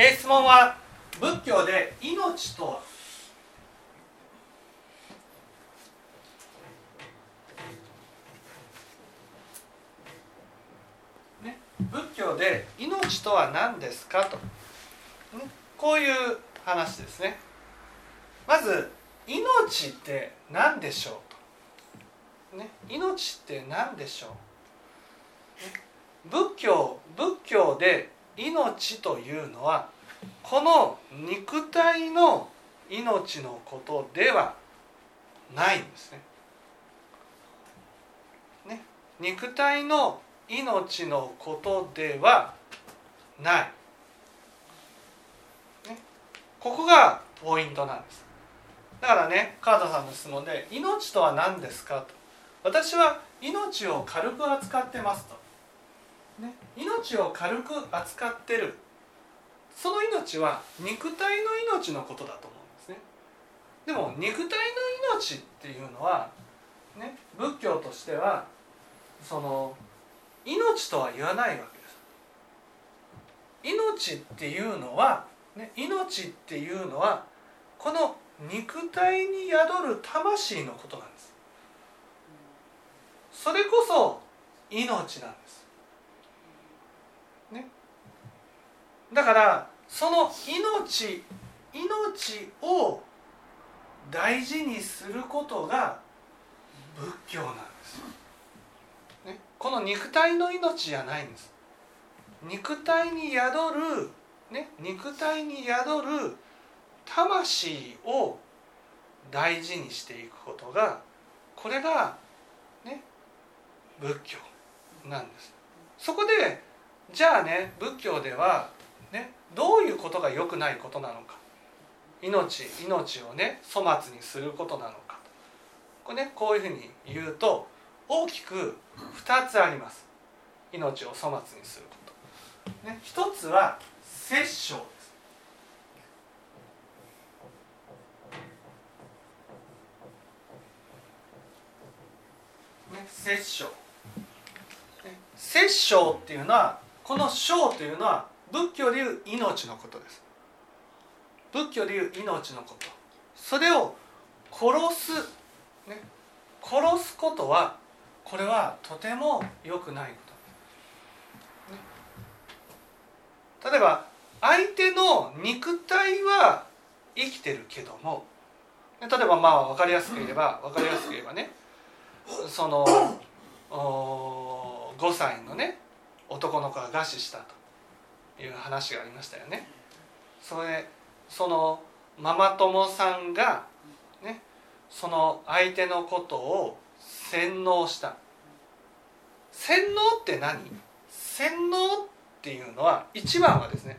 えー質問は仏教で命とは？ね、仏教で命とは何ですかと。こういう話ですね。まず命って何でしょうと、ね、命って何でしょう、ね？仏教仏教で命というのはこの肉体の命のことではないんですね。ね肉体の命のことではない。ね、ここがポイントなんです。だからね川田さんの質問で「命とは何ですか?」と「私は命を軽く扱ってます」と。ね、命を軽く扱ってる。その命は肉体の命のことだと思うんですね。でも肉体の命っていうのは、ね、仏教としてはその命とは言わないわけです。命っていうのは、ね、命っていうのはこの肉体に宿る魂のことなんです。それこそ命なんです。だからその命命を大事にすることが仏教なんです、ね、この肉体の命じゃないんです。肉体に宿る、ね、肉体に宿る魂を大事にしていくことがこれがね仏教なんです。そこでじゃあね仏教ではね、どういうことが良くないことなのか。命命をね粗末にすることなのか。これ、ね、こういうふうに言うと大きく2つあります。命を粗末にすること、ね、1つは殺生です。ね、殺生、っていうのはこの生というのは仏教でいう命のことです。仏教でいう命のこと。それを殺す、ね、殺すことはこれはとても良くないこと、ね、例えば相手の肉体は生きてるけども。例えばまあ分かりやすく言えば分かりやすく言えばね。その5歳のね男の子が餓死したと。いう話がありましたよね。それそのママ友さんがねその相手のことを洗脳した。洗脳って何？洗脳っていうのは一番はですね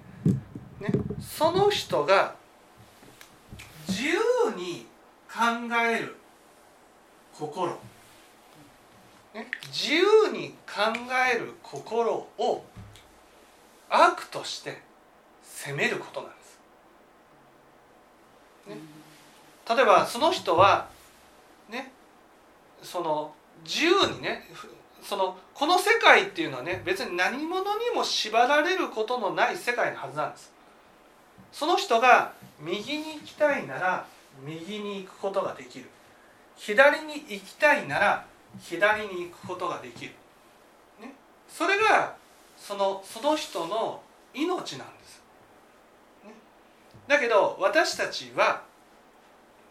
ねその人が自由に考える心、ね、自由に考える心を悪として責めることなんです。ね、例えばその人はねその自由にねそのこの世界っていうのはね別に何者にも縛られることのない世界のはずなんです。その人が右に行きたいなら右に行くことができる左に行きたいなら左に行くことができる、ね、それがそのその人の命なんです、ね、だけど私たちは、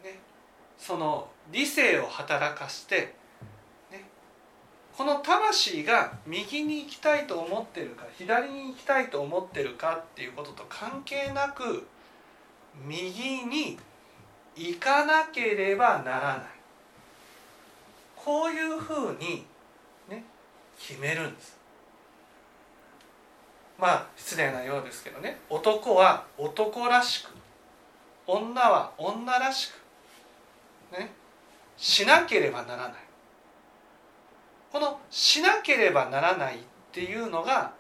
ね、その理性を働かしてね、この魂が右に行きたいと思ってるか左に行きたいと思ってるかっていうことと関係なく右に行かなければならない。こういうふうにね決めるんです。まあ失礼なようですけどね。男は男らしく女は女らしくねしなければならない。このしなければならないっていうのが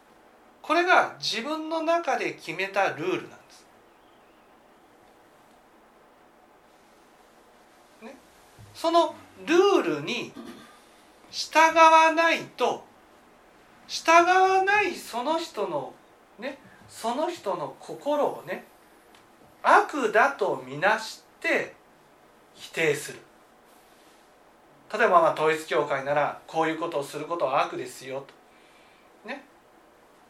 これが自分の中で決めたルールなんです。ね、そのルールに従わないと従わないその人のねその人の心をね悪だとみなして否定する。例えばまあ統一教会ならこういうことをすることは悪ですよと。ね。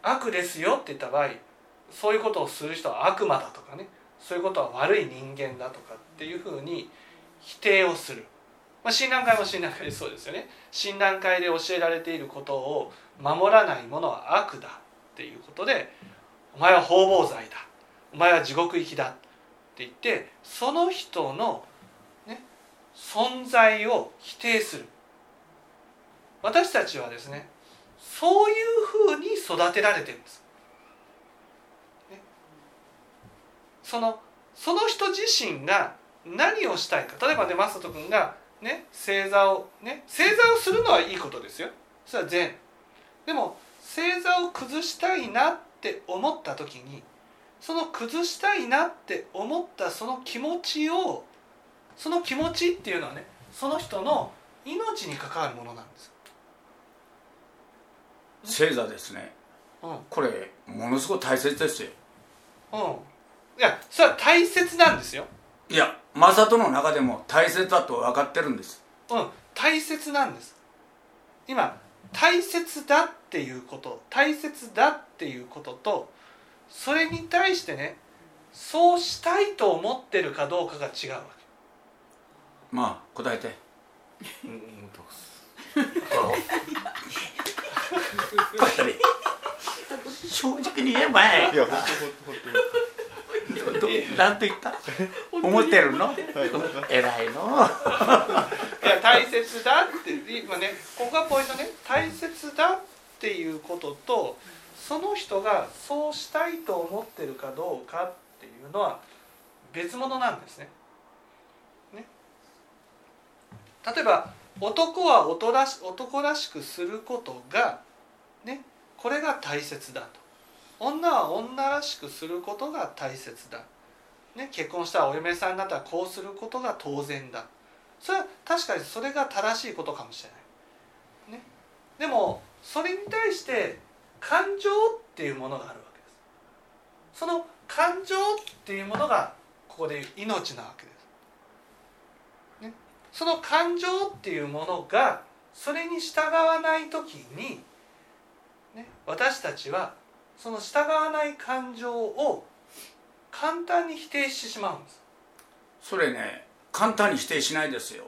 悪ですよって言った場合そういうことをする人は悪魔だとかねそういうことは悪い人間だとかっていうふうに否定をする、まあ、診断会も診断会でそうですよね。診断会で教えられていることを守らないものは悪だっていうことでお前は方々罪だお前は地獄行きだって言ってその人の、ね、存在を否定する。私たちはですねそういうふうに育てられてるんです。ね、そのその人自身が何をしたいか例えばね正人君がね正座をね正座をするのはいいことですよ。それは善。でも正座を崩したいなって思った時にその崩したいなって思ったその気持ちをその気持ちっていうのはねその人の命に関わるものなんです。正座ですね、うん、これものすごい大切ですよ、うん、いやそれは大切なんですよ。いや正人の中でも大切だと分かってるんです。うん大切なんです。今大切だっていうこと大切だっていうこととそれに対してねそうしたいと思ってるかどうかが違うわけ。まあ答えて。正直に言えばいやなんと言った？思ってるの？偉いの？いや大切だって今ねここがポイントね。大切だっていうこととその人がそうしたいと思ってるかどうかっていうのは別物なんですね。ね。例えば男は男らし男らしくすることが、ね、これが大切だと女は女らしくすることが大切だ、ね、結婚したらお嫁さんになったらこうすることが当然だ。それは確かにそれが正しいことかもしれない。ね、でもそれに対して感情っていうものがあるわけです。その感情っていうものがここで命なわけです、ね、その感情っていうものがそれに従わない時に、ね、私たちはその従わない感情を簡単に否定してしまうんです。それね簡単に否定しないですよ。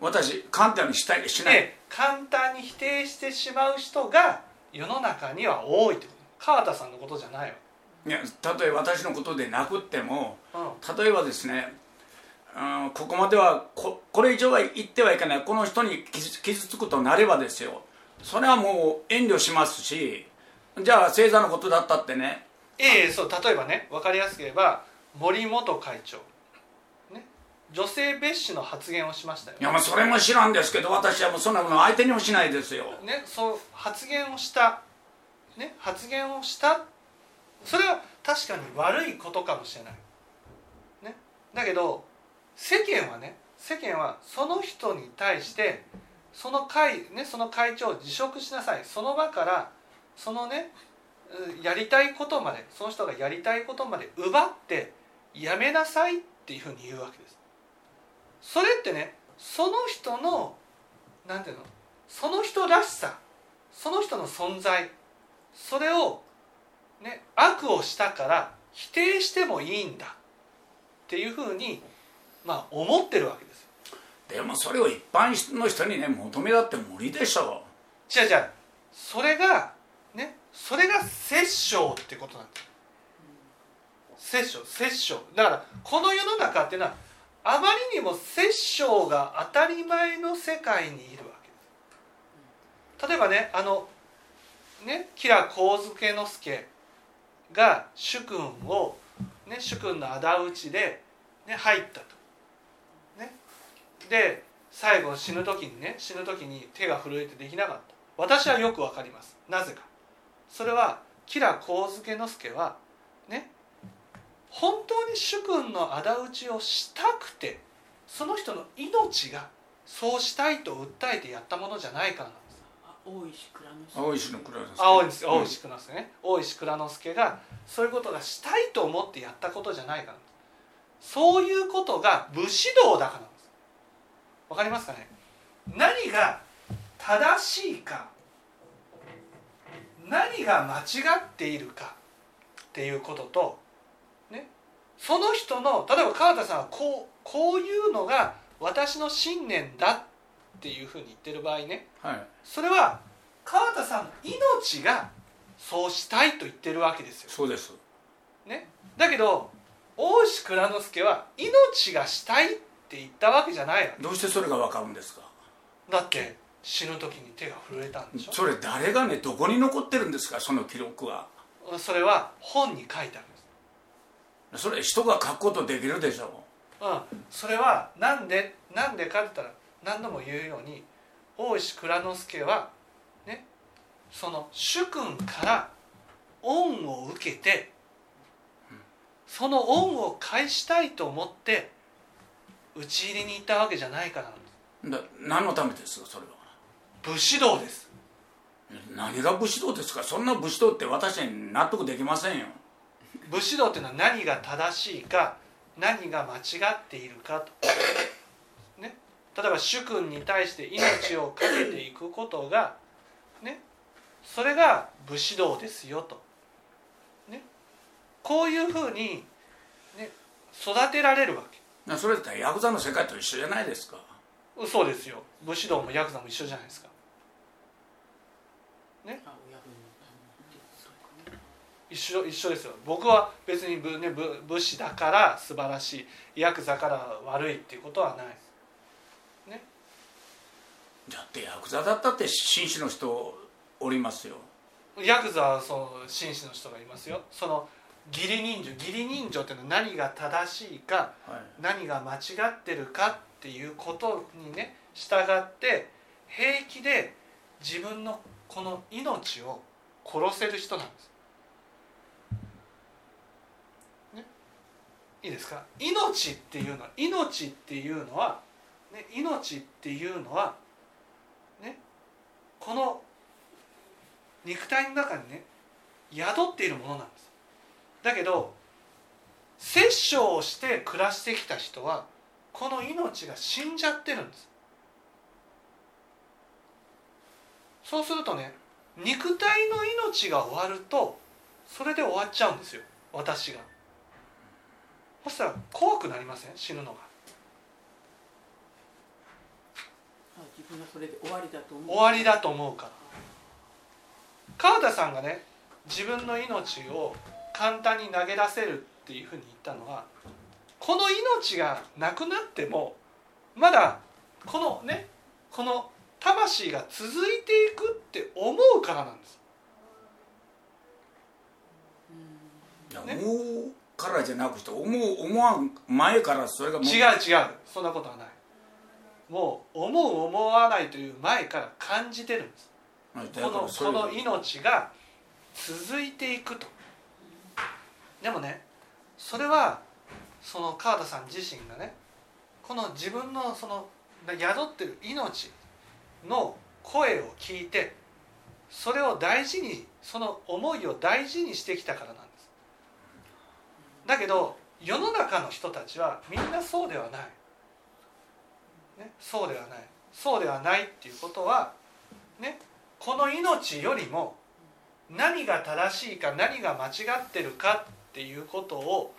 私簡単にしたいしない、簡単に否定してしまう人が世の中には多いってこと川田さんのことじゃないわ。いや例えば私のことでなくっても、うん、例えばですね、うん、ここまではここれ以上は言ってはいけない。この人に傷つくとなればですよ。それはもう遠慮しますしじゃあ星座のことだったってね。ええそう例えばね分かりやすく言えば森元会長。女性蔑視の発言をしましたよ、いやまあそれも知らんですけど私はもうそんなもの相手にもしないですよ。ねそう発言をした。ね発言をした。それは確かに悪いことかもしれない。ね。だけど世間はね世間はその人に対してその会ねその会長を辞職しなさい。その場からそのねやりたいことまでその人がやりたいことまで奪ってやめなさいっていうふうに言うわけです。それってねその人の何ていうのその人らしさその人の存在それを、ね、悪をしたから否定してもいいんだっていうふうに、まあ、思ってるわけです。でもそれを一般の人にね求めだって無理でしょう。違う違う。それがねそれが殺生ってことなんです殺生。殺生だからこの世の中っていうのはあまりにも殺生が当たり前の世界にいるわけ。です例えばねあのね吉良上野介が主君を、ね、主君の仇討ちで、ね、入ったと。ね、で最後死ぬ時にね死ぬ時に手が震えてできなかった。私はよくわかります。なぜか。それは吉良上野介はね本当に主君の仇討ちをしたくてその人の命がそうしたいと訴えてやったものじゃないからなんです。大石蔵之介。大石の蔵之介青石大石蔵之介ね、大石蔵之介がそういうことがしたいと思ってやったことじゃないからなんです。そういうことが武士道だからなんです。わかりますかね。何が正しいか何が間違っているかっていうこととねその人の例えば川田さんはこうこういうのが私の信念だっていうふうに言ってる場合ねはい。それは川田さんの命がそうしたいと言ってるわけですよ。そうです。ね、だけど大石蔵之介は命がしたいって言ったわけじゃないわどうしてそれが分かるんですか？けだって死ぬ時に手が震えたんでしょ？それ誰がねどこに残ってるんですかその記録は？それは本に書いてあるんです。それ人が書くことできるでしょう。ん、それはなんでなんでかって言ったら何度も言うように大石蔵之介はねその主君から恩を受けてその恩を返したいと思って討ち入りに行ったわけじゃないからなんです。だ何のためです？かそれは武士道です。何が武士道ですか？そんな武士道って私に納得できませんよ。武士道っていうのは何が正しいか何が間違っているかと、ね、例えば主君に対して命を懸けていくことが、ね、それが武士道ですよと、ね、こういうふうに、ね、育てられるわけ。それだったらヤクザの世界と一緒じゃないですか。そうですよ。武士道もヤクザも一緒じゃないですかね。一緒一緒ですよ。僕は別に武,、ね、武武士だから素晴らしい。ヤクザから悪いっていうことはない。だってヤクザだったって紳士の人おりますよ。ヤクザはその紳士の人がいますよ。その義理人情義理人情っていうのは何が正しいかはい。何が間違ってるかっていうことにね従って平気で自分のこの命を殺せる人なんです。ね、いいですか？命っていうのは命っていうのは、ね、命っていうのは、ね、この肉体の中にね宿っているものなんです。だけど殺生をして暮らしてきた人はこの命が死んじゃってるんですそうするとね肉体の命が終わるとそれで終わっちゃうんですよ。私が。そしたら怖くなりません？死ぬのが。あ自分がそれで終わりだと思う。終わりだと思うから。川田さんがね自分の命を簡単に投げ出せるっていうふうに言ったのはこの命がなくなってもまだこのねこの魂が続いていくって思うからなんです。ね。思うからじゃなくて思う思わん前からそれが違う違うそんなことはない。もう思う思わないという前から感じてるんです。はいだこのこの命が続いていくと。でもねそれはその川田さん自身がねこの自分のその宿ってる命の声を聞いてそれを大事にその思いを大事にしてきたからなんです。だけど世の中の人たちはみんなそうではない、ね、そうではない。そうではないっていうことはねこの命よりも何が正しいか何が間違ってるかっていうことを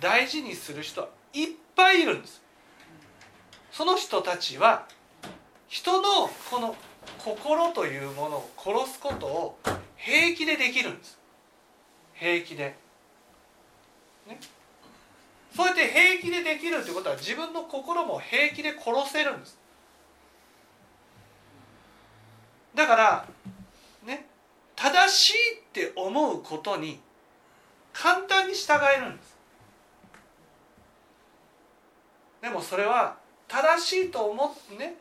大事にする人はいっぱいいるんです。その人たちは人のこの心というものを殺すことを平気でできるんです。平気で。ね。そうやって平気でできるってことは自分の心も平気で殺せるんです。だからね。正しいって思うことに簡単に従えるんです。でもそれは正しいと思ってね。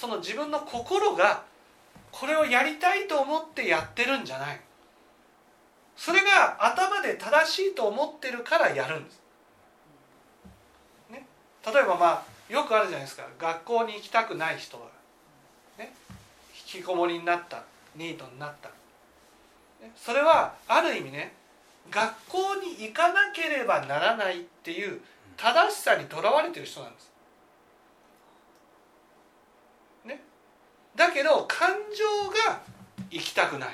その自分の心がこれをやりたいと思ってやってるんじゃない。それが頭で正しいと思ってるからやるんです、ね、例えばまあよくあるじゃないですか。学校に行きたくない人が、ね、引きこもりになった。ニートになった。それはある意味ね学校に行かなければならないっていう正しさにとらわれてる人なんです。ね、だけど感情が生きたくない。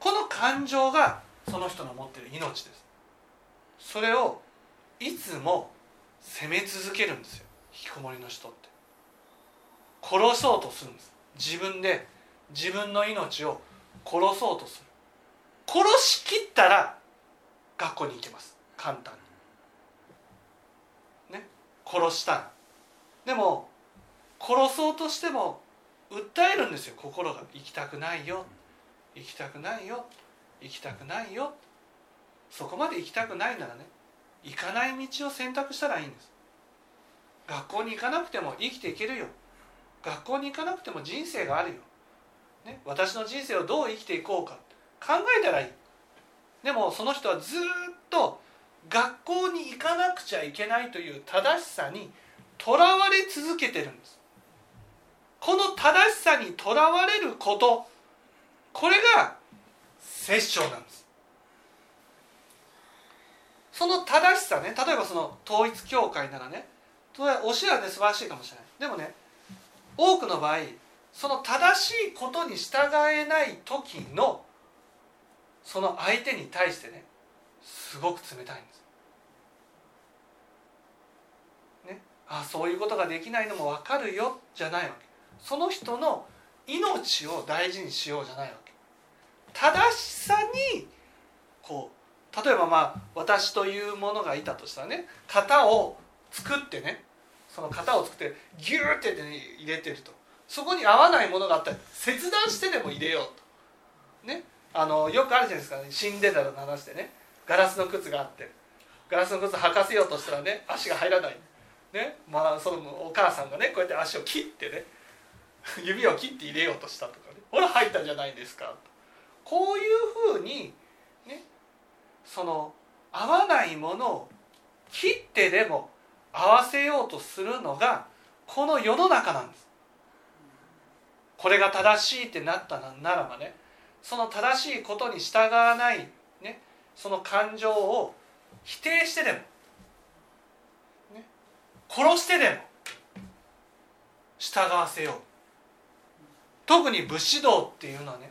この感情がその人の持ってる命です。それをいつも責め続けるんですよ。引きこもりの人って。殺そうとするんです。自分で自分の命を殺そうとする。殺しきったら学校に行けます。簡単に。ね。殺したら。でも殺そうとしても訴えるんですよ。心が行きたくないよ。行きたくないよ。行きたくないよ。そこまで行きたくないならね行かない道を選択したらいいんです。学校に行かなくても生きていけるよ。学校に行かなくても人生があるよ、ね、私の人生をどう生きていこうか。考えたらいい。でもその人はずっと学校に行かなくちゃいけないという正しさにとらわれ続けてるんです。この正しさにとらわれることこれが殺生なんです。その正しさね例えばその統一教会ならね教えはね素晴らしいかもしれない。でもね多くの場合その正しいことに従えない時のその相手に対してねすごく冷たいんです。ね、あそういうことができないのも分かるよじゃないわけ。その人の命を大事にしようじゃないわけ。正しさにこう例えばまあ私というものがいたとしたらね型を作ってねその型を作ってギューって、ね、入れてると。そこに合わないものがあったら切断してでも入れようと。ねあのよくあるじゃないですか、ね、シンデレラの話でね。ガラスの靴があって。ガラスの靴履かせようとしたらね足が入らない。ねまあそのお母さんがねこうやって足を切ってね 指を切って入れようとしたとかね。ほら入ったじゃないですか。こういうふうにねその合わないものを切ってでも合わせようとするのがこの世の中なんです。これが正しいってなったならばねその正しいことに従わない、ね、その感情を否定してでも、ね、殺してでも従わせよう。特に武士道っていうのはね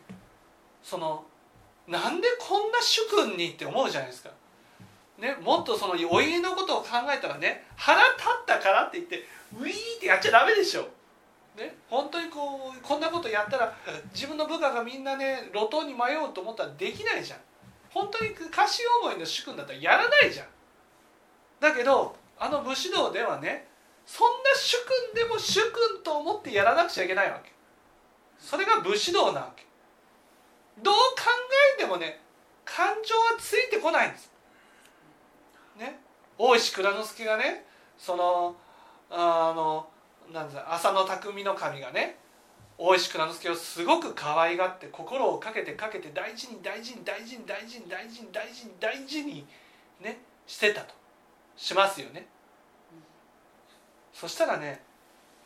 そのなんでこんな主君にって思うじゃないですか。ね、もっとそのお家のことを考えたらね腹立ったからって言ってウィーってやっちゃダメでしょ。ね、本当にこうこんなことやったら自分の部下がみんなね路頭に迷うと思ったらできないじゃん本当に歌詞思いの主君だったらやらないじゃんだけどあの武士道ではねそんな主君でも主君と思ってやらなくちゃいけないわけそれが武士道なわけ。どう考えてもね感情はついてこないんです。ね。大石蔵之介がねそのあのなん浅野匠の神がね大石蔵之介をすごく可愛がって心をかけてかけて大事に大事に大事に大事に大事に大事に大事にねしてたと。しますよね。そしたらね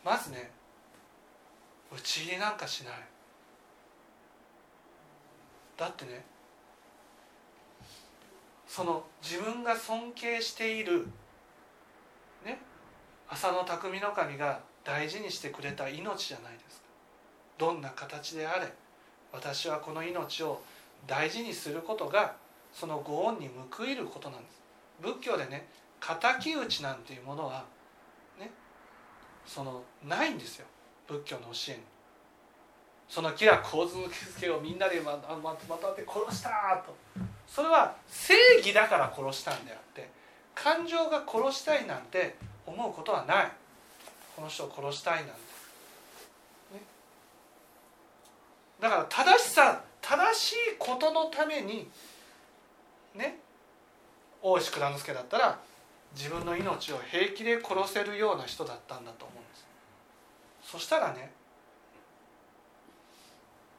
まずね打ち入れなんかしない。だってねその自分が尊敬しているね浅野匠の神が大事にしてくれた命じゃないですか。どんな形であれ私はこの命を大事にすることがそのご恩に報いることなんです。仏教でね敵討ちなんていうものはねそのないんですよ。仏教の教えに。その木は構図助をみんなでまままって殺したと。それは正義だから殺したんであって感情が殺したいなんて思うことはない。この人を殺したいなんて、ね、だから正しさ正しいことのためにね。大石蔵之介だったら自分の命を平気で殺せるような人だったんだと思うんです。そしたらね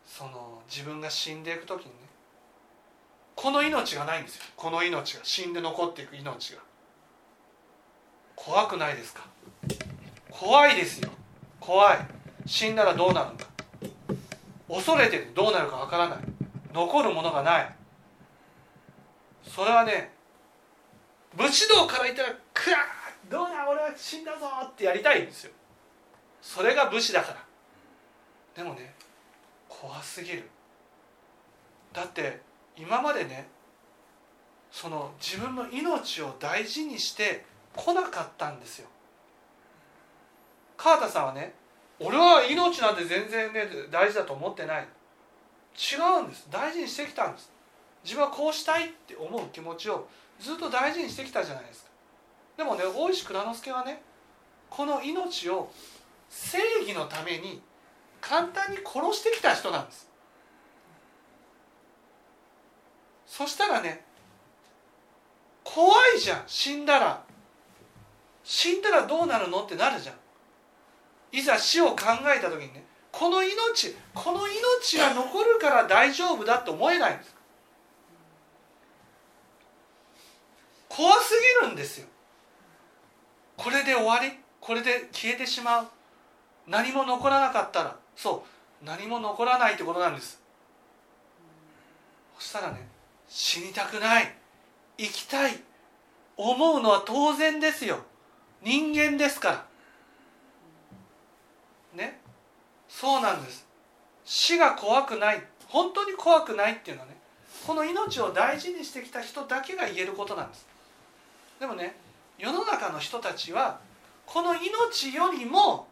その自分が死んでいく時にねこの命がないんですよ。この命が死んで残っていく命が。怖くないですか？怖いですよ。怖い。死んだらどうなるんだ？恐れてどうなるかわからない。残るものがない。それはね武士道から言ったら「くわどうだ俺は死んだぞ!」ってやりたいんですよ。それが武士だから。でもね怖すぎる。だって今までねその自分の命を大事にしてこなかったんですよ。川田さんはね俺は命なんて全然ね大事だと思ってない。違うんです。大事にしてきたんです。自分はこうしたいって思う気持ちをずっと大事にしてきたじゃないですか。でもね大石蔵之介はねこの命を正義のために簡単に殺してきた人なんです。そしたらね怖いじゃん。死んだら。死んだらどうなるの？ってなるじゃん。いざ死を考えた時にねこの命この命が残るから大丈夫だって思えないんです。怖すぎるんですよ。これで終わり？これで消えてしまう？何も残らなかったらそう何も残らないってことなんです。そしたらね死にたくない生きたい思うのは当然ですよ。人間ですから。ね。そうなんです。死が怖くない本当に怖くないっていうのはねこの命を大事にしてきた人だけが言えることなんです。でもね世の中の人たちはこの命よりも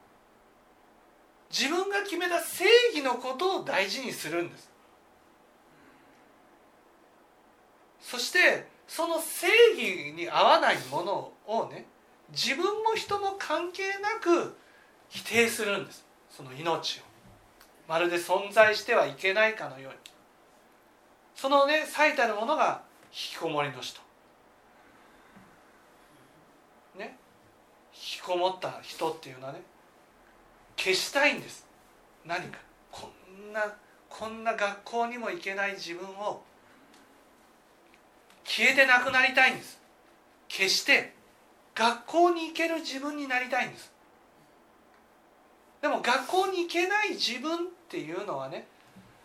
自分が決めた正義のことを大事にするんです。そしてその正義に合わないものをね自分も人も関係なく否定するんです。その命を。まるで存在してはいけないかのように。そのね最たるものが引きこもりの人。ね。引きこもった人っていうのはね消したいんです。何か。こんなこんな学校にも行けない自分を消えてなくなりたいんです。決して学校に行ける自分になりたいんです。でも学校に行けない自分っていうのはね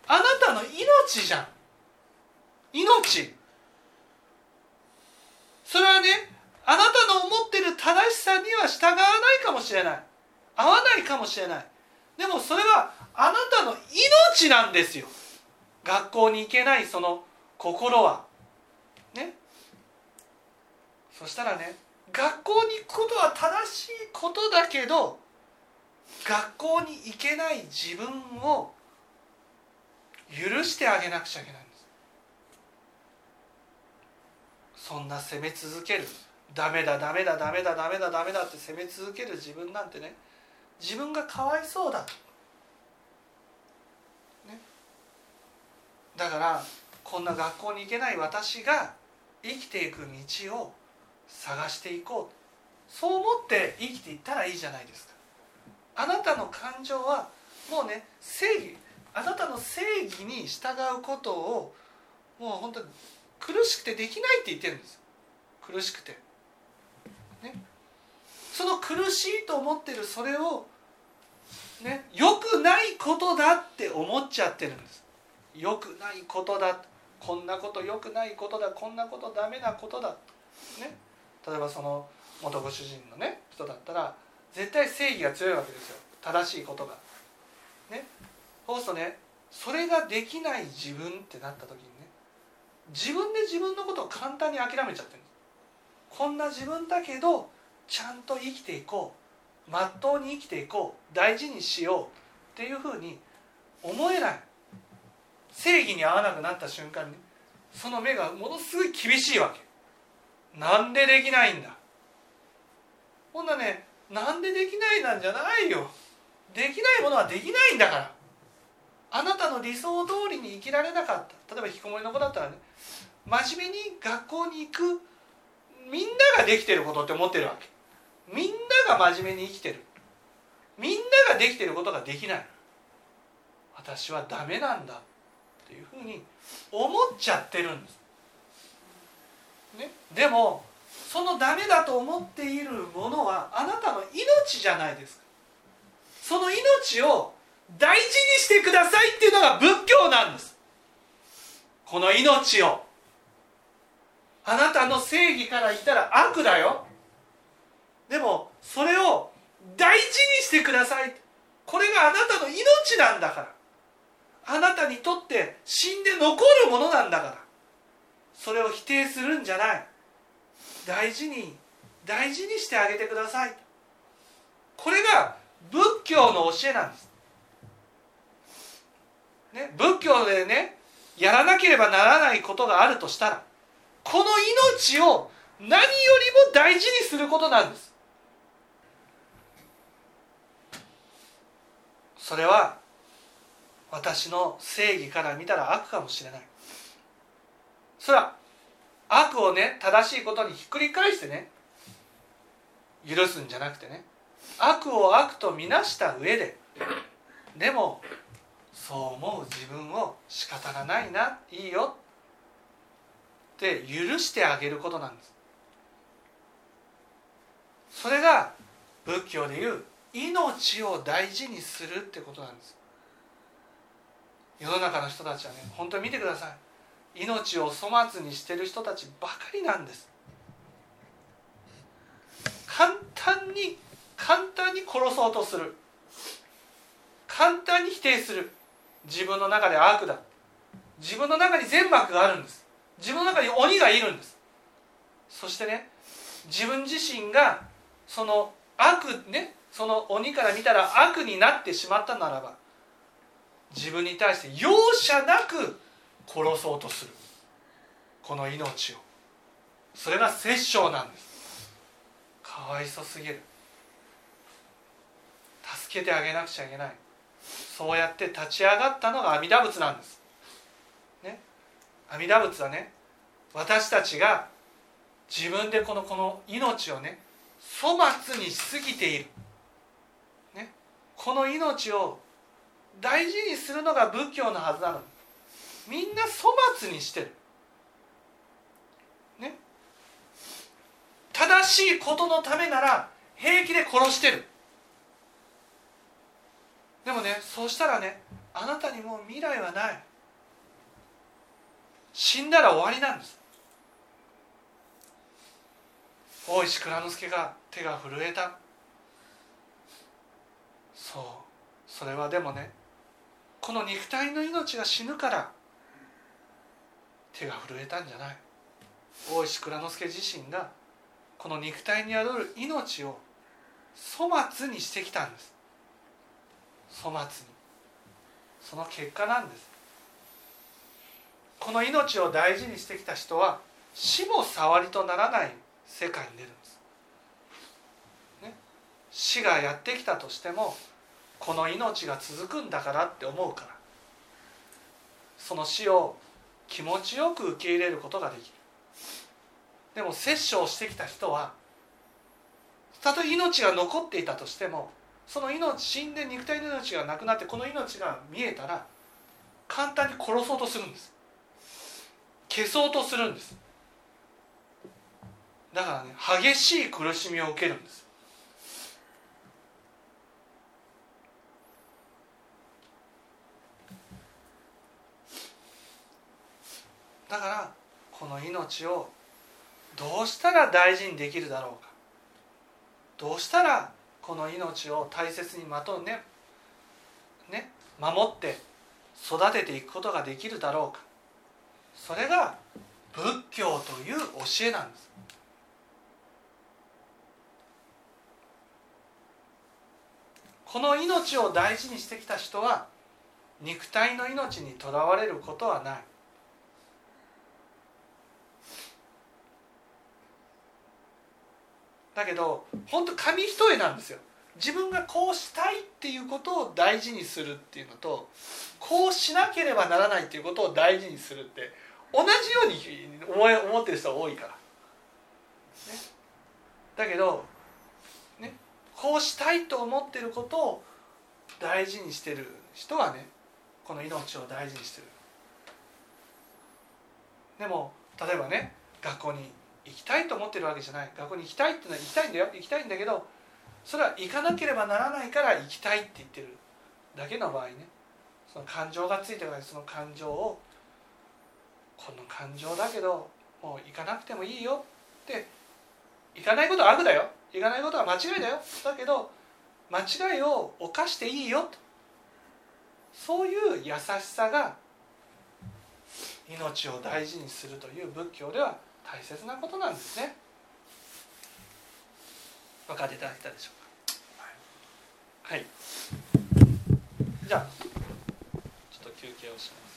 あなたの命じゃん。命。それはねあなたの思ってる正しさには従わないかもしれない。合わないかもしれない。でもそれはあなたの命なんですよ。学校に行けないその心は。ね。そしたらね学校に行くことは正しいことだけど学校に行けない自分を許してあげなくちゃいけないんです。そんな責め続ける。ダメだダメだダメだダメだダメだって責め続ける自分なんてね自分がかわいそうだ、ね、だからこんな学校に行けない私が生きていく道を探していこう。そう思って生きていったらいいじゃないですか。あなたの感情はもうね正義あなたの正義に従うことをもう本当に苦しくてできないって言ってるんです。苦しくて。ね。その苦しいと思ってるそれをね良くないことだって思っちゃってるんです。良くないことだ。こんなこと良くないことだ。こんなことダメなことだ。ね。例えばその元ご主人のね人だったら絶対正義が強いわけですよ。正しいことが。ね。そうするとねそれができない自分ってなった時にね自分で自分のことを簡単に諦めちゃってるんです。こんな自分だけどちゃんと生きていこう。まっとうに生きていこう。大事にしようっていうふうに思えない。正義に合わなくなった瞬間に。その目がものすごい厳しいわけ。なんでできないんだ。ほんなねなんでできないなんじゃないよ。できないものはできないんだから。あなたの理想通りに生きられなかった。例えば引きこもりの子だったらね真面目に学校に行くみんなができてることって思ってるわけ。みんなが真面目に生きてる。みんなができてることができない。私はダメなんだっていうふうに思っちゃってるんです、ね、でもそのダメだと思っているものはあなたの命じゃないですか。その命を大事にしてくださいっていうのが仏教なんです。この命を。あなたの正義から言ったら悪だよ。でもそれを大事にしてください。これがあなたの命なんだから。あなたにとって死んで残るものなんだから。それを否定するんじゃない。大事に大事にしてあげてください。これが仏教の教えなんです、ね、仏教でねやらなければならないことがあるとしたらこの命を何よりも大事にすることなんです。それは私の正義から見たら悪かもしれない。それは悪をね正しいことにひっくり返してね許すんじゃなくてね悪を悪とみなした上ででもそう思う自分を仕方がないないいよって許してあげることなんです。それが仏教でいう命を大事にするってことなんです。世の中の人たちはね本当に見てください。命を粗末にしてる人たちばかりなんです。簡単に簡単に殺そうとする。簡単に否定する。自分の中で悪だ。自分の中に善悪があるんです。自分の中に鬼がいるんです。そしてね自分自身がその悪ねその鬼から見たら悪になってしまったならば自分に対して容赦なく殺そうとする。この命を。それが殺生なんです。かわいそすぎる。助けてあげなくちゃいけない。そうやって立ち上がったのが阿弥陀仏なんです、ね、阿弥陀仏はね私たちが自分でこのこの命をね粗末にしすぎている、この命を大事にするのが仏教のはずなのみんな粗末にしてる。ね。正しいことのためなら平気で殺してる。でもねそうしたらねあなたにもう未来はない。死んだら終わりなんです。大石蔵之介が手が震えた。そう。それはでもねこの肉体の命が死ぬから手が震えたんじゃない。大石蔵之介自身がこの肉体に宿る命を粗末にしてきたんです。粗末に。その結果なんです。この命を大事にしてきた人は死も触りとならない世界に出るんです、ね、死がやってきたとしてもこの命が続くんだからって思うから。その死を気持ちよく受け入れることができる。でも殺生してきた人はたとえ命が残っていたとしてもその命死んで肉体の命がなくなってこの命が見えたら簡単に殺そうとするんです。消そうとするんです。だからね激しい苦しみを受けるんですだからこの命をどうしたら大事にできるだろうか。どうしたらこの命を大切にまとうねね守って育てていくことができるだろうか。それが仏教という教えなんです。この命を大事にしてきた人は肉体の命にとらわれることはない。だけど本当紙一重なんですよ。自分がこうしたいっていうことを大事にするっていうのとこうしなければならないっていうことを大事にするって同じように思い思ってる人は多いから、ね、だけど、ね、こうしたいと思ってることを大事にしてる人はねこの命を大事にしてる。でも例えばね学校に行きたいと思ってるわけじゃない。学校に行きたいってのは行きたいんだよ。行きたいんだけどそれは行かなければならないから行きたいって言ってるだけの場合ね。その感情がついてるからその感情をこの感情だけどもう行かなくてもいいよ。って行かないことは悪だよ。行かないことは間違いだよ。だけど間違いを犯していいよ。とそういう優しさが命を大事にするという仏教では大切なことなんですね。分かっていただけたでしょうか？はい。じゃあちょっと休憩をします